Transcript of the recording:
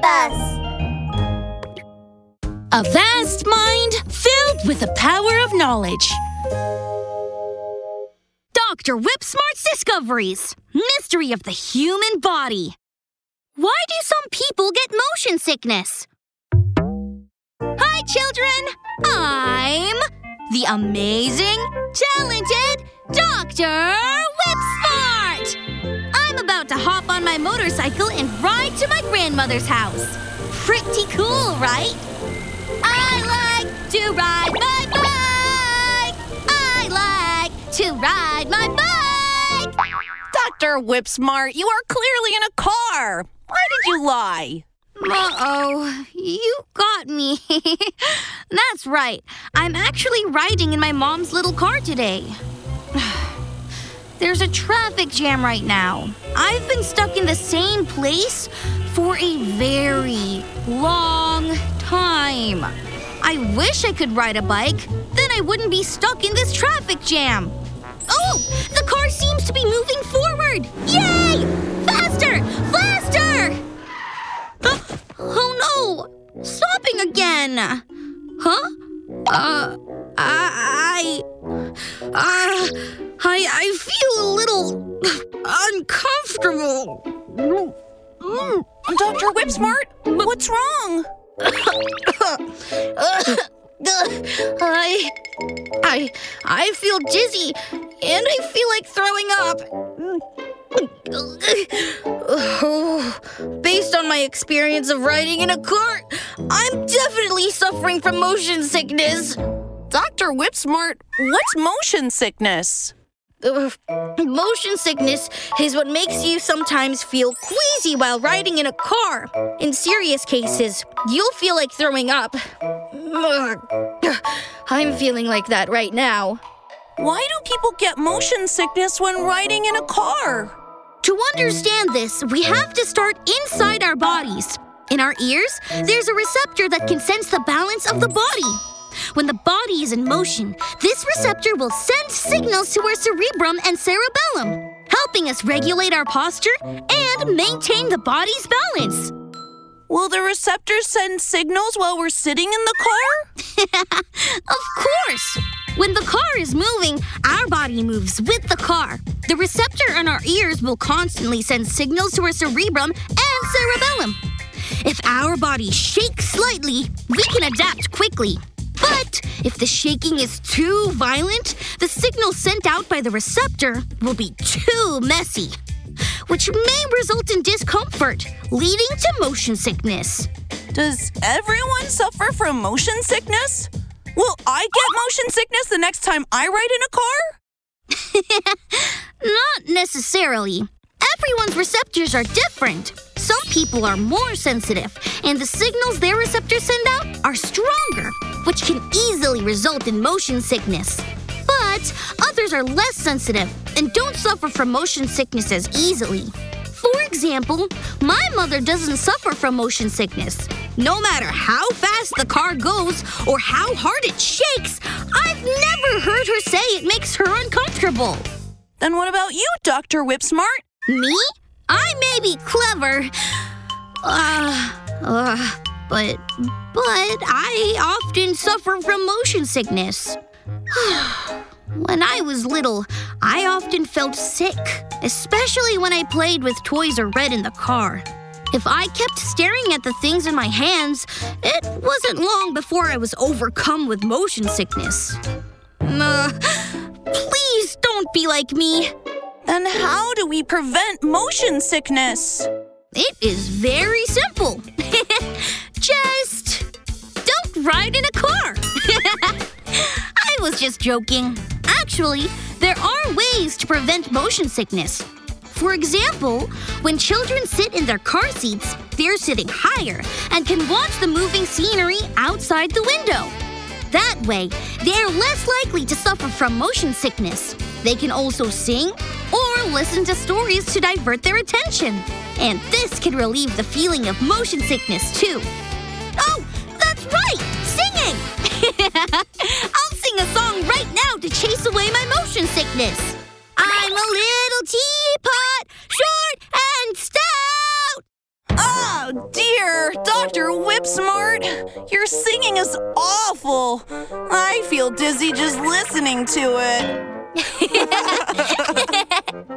Bus. A vast mind filled with the power of knowledge. Dr. Whipsmart's discoveries Mystery of the human body. Why do some people get motion sickness? Hi, children! I'm the amazing, talented Dr. Whipsmart! To hop on my motorcycle and ride to my grandmother's house. Pretty cool, right? I like to ride my bike! I like to ride my bike! Dr. Whipsmart, you are clearly in a car. Why did you lie? Uh oh, you got me. That's right. I'm actually riding in my mom's little car today. There's a traffic jam right now. I've been stuck in the same place for a very long time. I wish I could ride a bike. Then I wouldn't be stuck in this traffic jam. Oh, the car seems to be moving forward. Yay! Faster! Faster! Uh, oh no! Stopping again! Huh? Uh, I. I. Uh, I, I feel a little uncomfortable. Dr. Whipsmart, what's wrong? I. I. I feel dizzy and I feel like throwing up. Based on my experience of riding in a cart, I'm definitely suffering from motion sickness. Dr. Whipsmart, what's motion sickness? Uh, motion sickness is what makes you sometimes feel queasy while riding in a car. In serious cases, you'll feel like throwing up. I'm feeling like that right now. Why do people get motion sickness when riding in a car? To understand this, we have to start inside our bodies. In our ears, there's a receptor that can sense the balance of the body. When the body is in motion, this receptor will send signals to our cerebrum and cerebellum, helping us regulate our posture and maintain the body's balance. Will the receptors send signals while we're sitting in the car? of course! When the car is moving, our body moves with the car. The receptor in our ears will constantly send signals to our cerebrum and cerebellum. If our body shakes slightly, we can adapt quickly. But if the shaking is too violent, the signal sent out by the receptor will be too messy, which may result in discomfort, leading to motion sickness. Does everyone suffer from motion sickness? Will I get motion sickness the next time I ride in a car? Not necessarily. Everyone's receptors are different. Some people are more sensitive, and the signals their receptors send out are stronger, which can easily result in motion sickness. But others are less sensitive and don't suffer from motion sickness as easily. For example, my mother doesn't suffer from motion sickness. No matter how fast the car goes or how hard it shakes, I've never heard her say it makes her uncomfortable. Then what about you, Dr. Whipsmart? Me? I may be clever. Uh, uh, but, but I often suffer from motion sickness. when I was little, I often felt sick, especially when I played with toys or read in the car. If I kept staring at the things in my hands, it wasn't long before I was overcome with motion sickness. Uh, please don't be like me. And how do we prevent motion sickness? It is very simple. ride in a car. I was just joking. Actually, there are ways to prevent motion sickness. For example, when children sit in their car seats, they're sitting higher and can watch the moving scenery outside the window. That way, they're less likely to suffer from motion sickness. They can also sing or listen to stories to divert their attention. And this can relieve the feeling of motion sickness, too. That's right! Singing! I'll sing a song right now to chase away my motion sickness. I'm a little teapot, short and stout. Oh dear, Dr. Whipsmart, your singing is awful. I feel dizzy just listening to it.